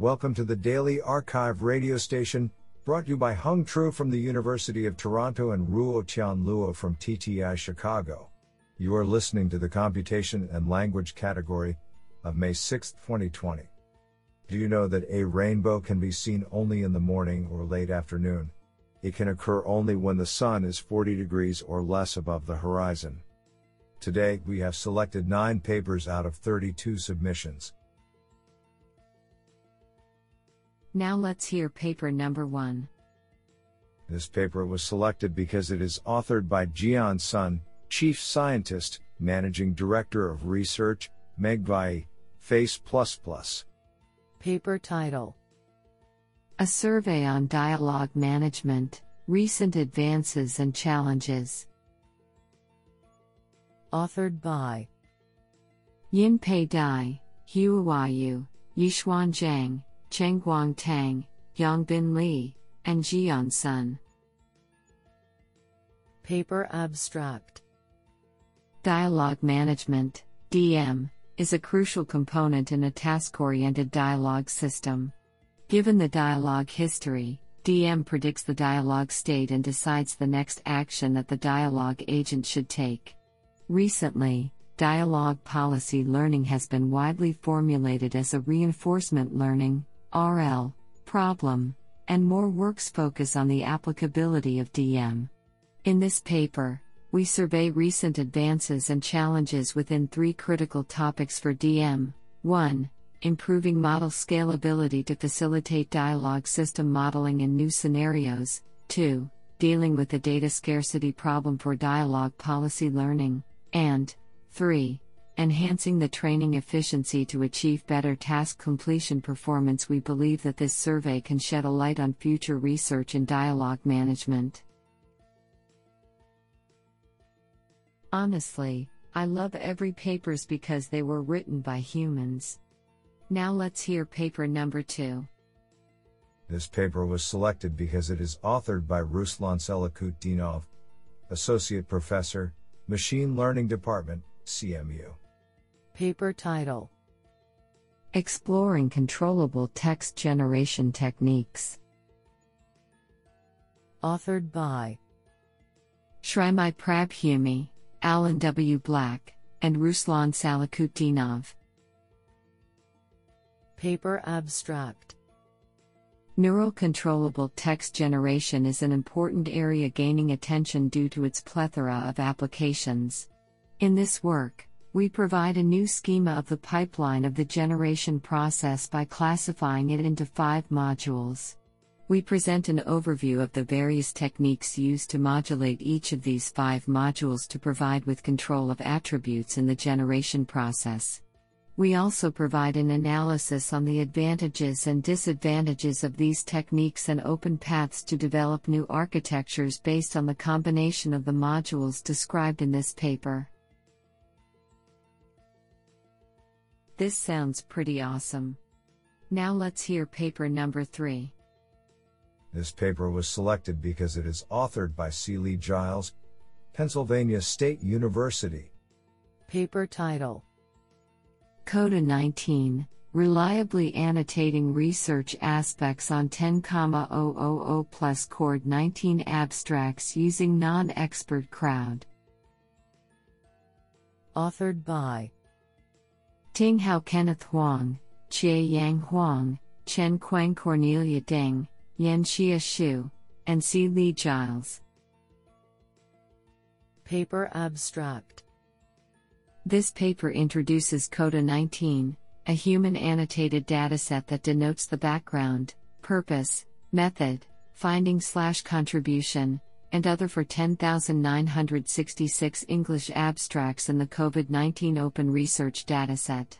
Welcome to the Daily Archive radio station, brought to you by Hung Tru from the University of Toronto and Ruo Tian Luo from TTI Chicago. You are listening to the Computation and Language category of May 6, 2020. Do you know that a rainbow can be seen only in the morning or late afternoon? It can occur only when the sun is 40 degrees or less above the horizon. Today, we have selected 9 papers out of 32 submissions. Now let's hear paper number 1. This paper was selected because it is authored by Jian Sun, Chief Scientist, Managing Director of Research, Megvii, Face++. Paper title A Survey on Dialogue Management Recent Advances and Challenges. Authored by Yinpei Dai, Huayu, Yixuan Zhang, Chengguang Tang, Yongbin Li, and Jian Sun. Paper Abstract Dialogue Management, DM, is a crucial component in a task oriented dialogue system. Given the dialogue history, DM predicts the dialogue state and decides the next action that the dialogue agent should take. Recently, dialogue policy learning has been widely formulated as a reinforcement learning RL, problem, and more works focus on the applicability of DM. In this paper, we survey recent advances and challenges within three critical topics for DM 1. Improving model scalability to facilitate dialogue system modeling in new scenarios, 2. Dealing with the data scarcity problem for dialogue policy learning, and 3 enhancing the training efficiency to achieve better task completion performance. We believe that this survey can shed a light on future research in dialogue management. Honestly, I love every papers because they were written by humans. Now let's hear paper number 2. This paper was selected because it is authored by Ruslan Salakhutdinov, Associate Professor, Machine Learning Department, CMU. Paper title Exploring Controllable Text Generation Techniques. Authored by Shrimai Prabhumoye, Alan W. Black, and Ruslan Salakhutdinov. Paper Abstract Neural controllable text generation is an important area gaining attention due to its plethora of applications. In this work, we provide a new schema of the pipeline of the generation process by classifying it into five modules. We present an overview of the various techniques used to modulate each of these five modules to provide with control of attributes in the generation process. We also provide an analysis on the advantages and disadvantages of these techniques and open paths to develop new architectures based on the combination of the modules described in this paper. This sounds pretty awesome. Now let's hear paper number 3. This paper was selected because it is authored by C. Lee Giles, Pennsylvania State University. Paper title CODA 19 Reliably annotating research aspects on 10,000 plus CORD 19 abstracts using non expert crowd. Authored by Ting Hao Kenneth Huang, Chia Yang Huang, Chien Kuang Cornelia Ding, Yen Chia Hsu, and C. Lee Giles. Paper Abstract This paper introduces CODA 19, a human annotated dataset that denotes the background, purpose, method, finding slash contribution, and other for 10,966 English abstracts in the COVID 19 Open Research Dataset.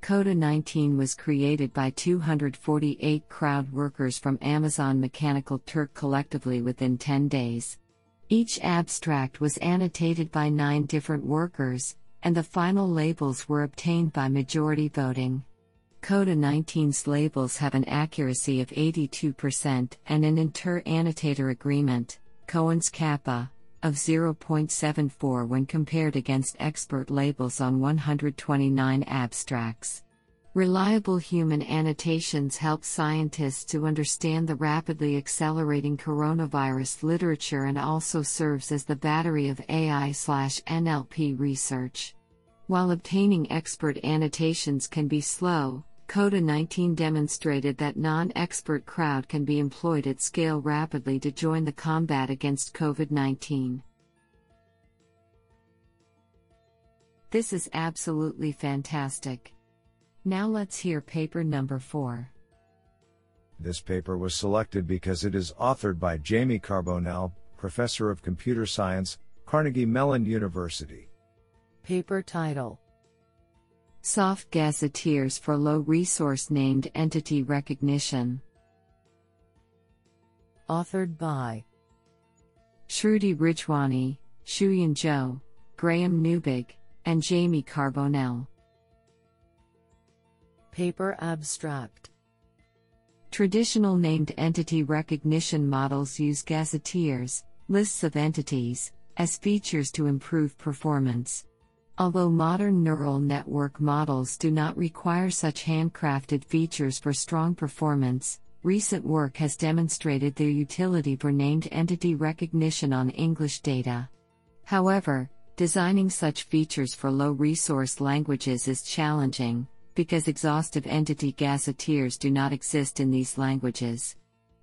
CODA 19 was created by 248 crowd workers from Amazon Mechanical Turk collectively within 10 days. Each abstract was annotated by nine different workers, and the final labels were obtained by majority voting. CODA 19's labels have an accuracy of 82% and an inter annotator agreement. Cohen's kappa, of 0.74 when compared against expert labels on 129 abstracts. Reliable human annotations help scientists to understand the rapidly accelerating coronavirus literature and also serves as the battery of AI/NLP research. While obtaining expert annotations can be slow, CODA 19 demonstrated that non expert crowd can be employed at scale rapidly to join the combat against COVID 19. This is absolutely fantastic. Now let's hear paper number 4. This paper was selected because it is authored by Jaime Carbonell, Professor of Computer Science, Carnegie Mellon University. Paper title Soft Gazetteers for Low Resource Named Entity Recognition. Authored by Shruti Rijhwani, Shuyan Zhou, Graham Neubig, and Jaime Carbonell. Paper Abstract Traditional named entity recognition models use gazetteers, lists of entities, as features to improve performance. Although modern neural network models do not require such handcrafted features for strong performance, recent work has demonstrated their utility for named entity recognition on English data. However, designing such features for low resource languages is challenging, because exhaustive entity gazetteers do not exist in these languages.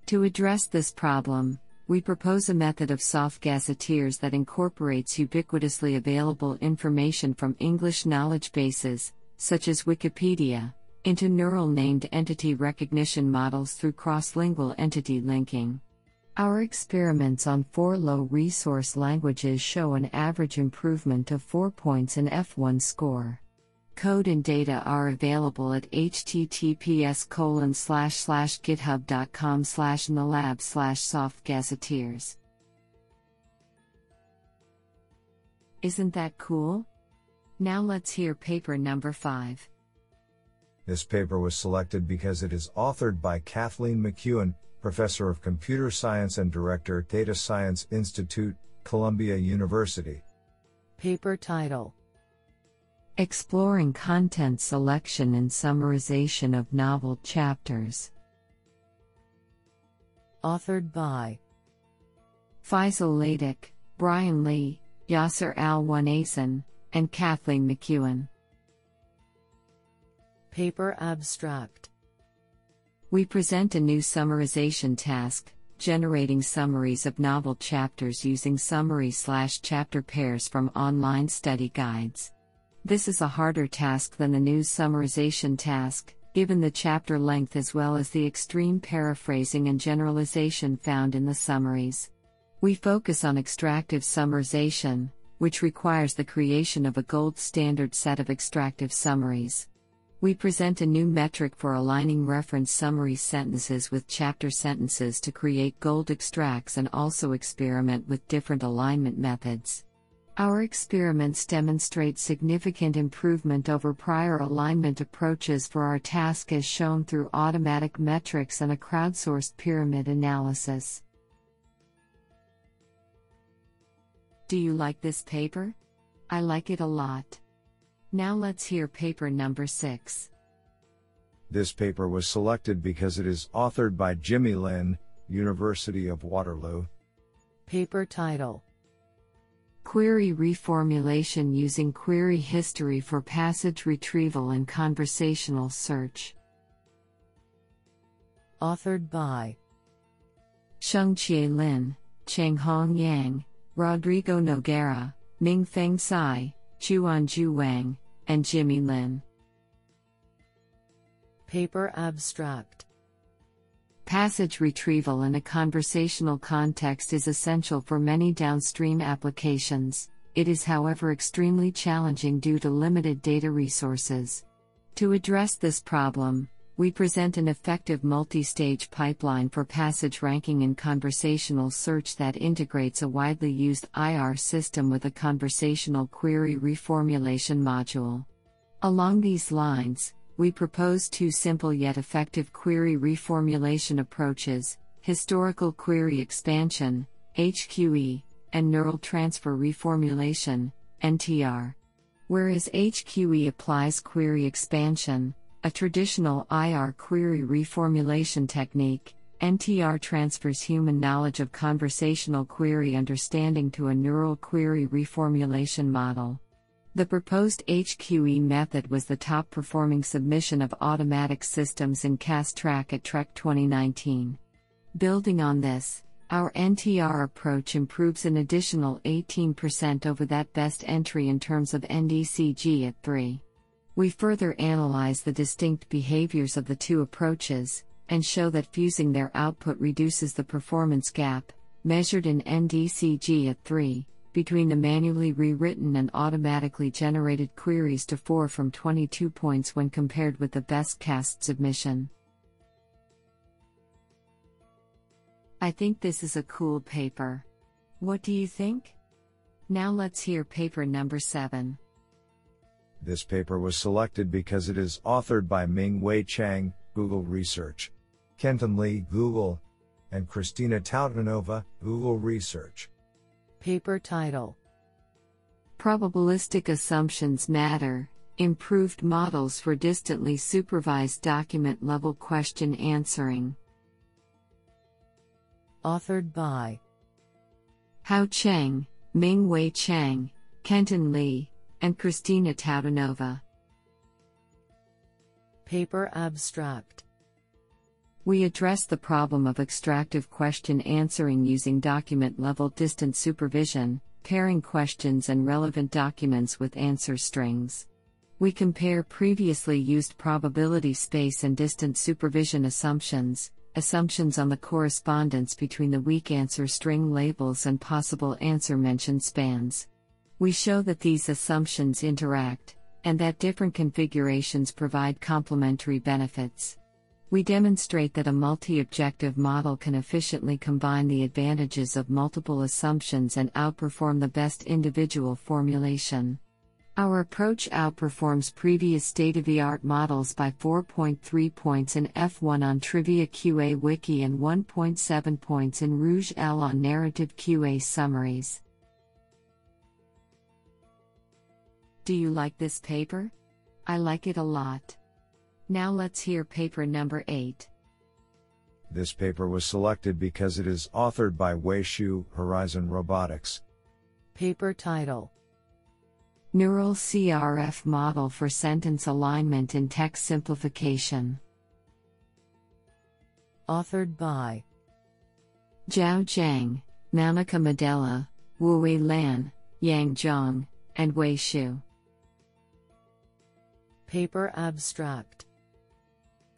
To address this problem, we propose a method of soft gazetteers that incorporates ubiquitously available information from English knowledge bases, such as Wikipedia, into neural named entity recognition models through cross-lingual entity linking. Our experiments on four low resource languages show an average improvement of 4 points in F1 score. Code and data are available at https colon slash slash github.com slash nalab slash softgazetteers. Isn't that cool? Now let's hear paper number 5. This paper was selected because it is authored by Kathleen McKeown, Professor of Computer Science and Director, Data Science Institute, Columbia University. Paper title Exploring content selection and summarization of novel chapters. Authored by Faisal Ladhak, Brian Lee, Yaser Al Onaizan, and Kathleen McKeown. Paper Abstract We present a new summarization task, generating summaries of novel chapters using summary slash chapter pairs from online study guides. This is a harder task than the news summarization task, given the chapter length as well as the extreme paraphrasing and generalization found in the summaries. We focus on extractive summarization, which requires the creation of a gold standard set of extractive summaries. We present a new metric for aligning reference summary sentences with chapter sentences to create gold extracts and also experiment with different alignment methods. Our experiments demonstrate significant improvement over prior alignment approaches for our task as shown through automatic metrics and a crowdsourced pyramid analysis. Do you like this paper? I like it a lot. Now let's hear paper number 6. This paper was selected because it is authored by Jimmy Lin, University of Waterloo. Paper title Query reformulation using query history for passage retrieval and conversational search. Authored by Shengqie Lin, Changhong Yang, Rodrigo Nogueira, Mingfeng Tsai, Chuanju Wang, and Jimmy Lin. Paper Abstract Passage retrieval in a conversational context is essential for many downstream applications. It is, however, extremely challenging due to limited data resources. To address this problem, we present an effective multi stage pipeline for passage ranking in conversational search that integrates a widely used IR system with a conversational query reformulation module. Along these lines, we propose two simple yet effective query reformulation approaches historical query expansion, HQE, and neural transfer reformulation, NTR. Whereas HQE applies query expansion, a traditional IR query reformulation technique, NTR transfers human knowledge of conversational query understanding to a neural query reformulation model. The proposed HQE method was the top performing submission of automatic systems in CASTRAC at TREC 2019. Building on this, our NTR approach improves an additional 18% over that best entry in terms of NDCG at 3. We further analyze the distinct behaviors of the two approaches, and show that fusing their output reduces the performance gap, measured in NDCG at 3, between the manually rewritten and automatically generated queries to 4 from 22 points when compared with the best cast submission. I think this is a cool paper. What do you think? Now let's hear paper number 7. This paper was selected because it is authored by Ming Wei Chang, Google Research. Kenton Lee, Google, and Kristina Toutanova, Google Research. Paper title Probabilistic Assumptions Matter Improved Models for Distantly Supervised Document Level Question Answering. Authored by Hao Cheng, Ming Wei Chang, Kenton Lee, and Kristina Toutanova. Paper Abstract we address the problem of extractive question answering using document level distant supervision, pairing questions and relevant documents with answer strings. We compare previously used probability space and distant supervision assumptions, assumptions on the correspondence between the weak answer string labels and possible answer mention spans. We show that these assumptions interact, and that different configurations provide complementary benefits. We demonstrate that a multi objective model can efficiently combine the advantages of multiple assumptions and outperform the best individual formulation. Our approach outperforms previous state of the art models by 4.3 points in F1 on Trivia QA Wiki and 1.7 points in Rouge L on narrative QA summaries. Do you like this paper? I like it a lot. Now let's hear paper number 8. This paper was selected because it is authored by Wei Xu, Horizon Robotics. Paper title Neural CRF Model for Sentence Alignment in Text Simplification. Authored by Zhao Zhang, Mounica Maddela, Wuwei Lan, Yang Zhong, and Wei Xu. Paper Abstract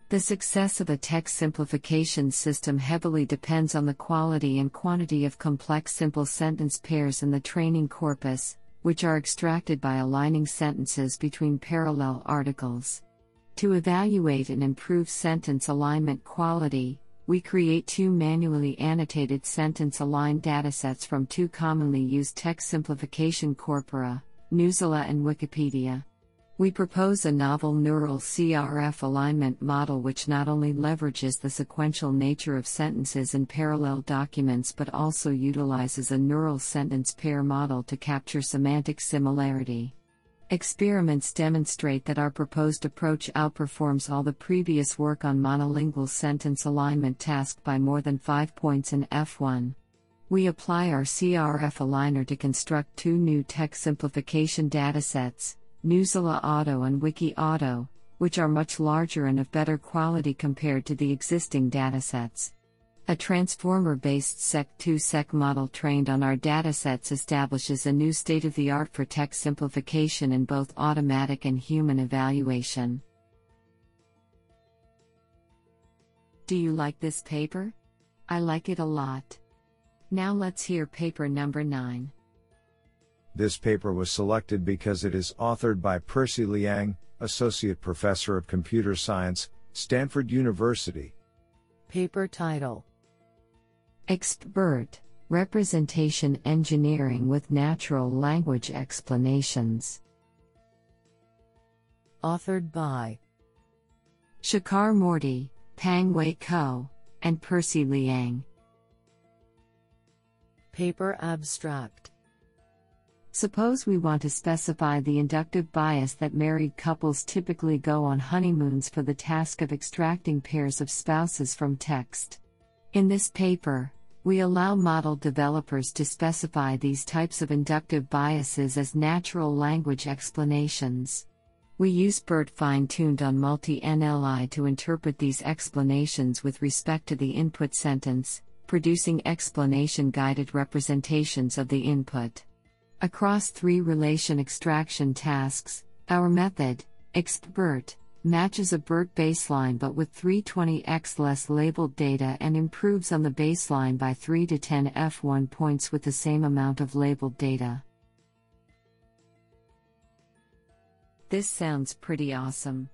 the success of a text simplification system heavily depends on the quality and quantity of complex simple sentence pairs in the training corpus, which are extracted by aligning sentences between parallel articles. To evaluate and improve sentence alignment quality, we create two manually annotated sentence aligned datasets from two commonly used text simplification corpora, Newsela and Wikipedia. We propose a novel neural CRF alignment model which not only leverages the sequential nature of sentences in parallel documents but also utilizes a neural sentence pair model to capture semantic similarity. Experiments demonstrate that our proposed approach outperforms all the previous work on monolingual sentence alignment task by more than 5 points in F1. We apply our CRF aligner to construct two new text simplification datasets. Newsela Auto and Wiki Auto, which are much larger and of better quality compared to the existing datasets. A transformer based Seq2Seq model trained on our datasets establishes a new state of the art for text simplification in both automatic and human evaluation. Do you like this paper? I like it a lot. Now let's hear paper number 9. This paper was selected because it is authored by Percy Liang, Associate Professor of Computer Science, Stanford University. Paper title ExpBERT Representation Engineering with Natural Language Explanations. Authored by Shikhar Murty, Pang Wei Koh, and Percy Liang. Paper Abstract Suppose we want to specify the inductive bias that married couples typically go on honeymoons for the task of extracting pairs of spouses from text. In this paper, we allow model developers to specify these types of inductive biases as natural language explanations. We use BERT fine tuned on multi NLI to interpret these explanations with respect to the input sentence, producing explanation guided representations of the input. Across three relation extraction tasks, our method, ExpBERT, matches a BERT baseline but with 320x less labeled data and improves on the baseline by 3 to 10 F1 points with the same amount of labeled data. This sounds pretty awesome.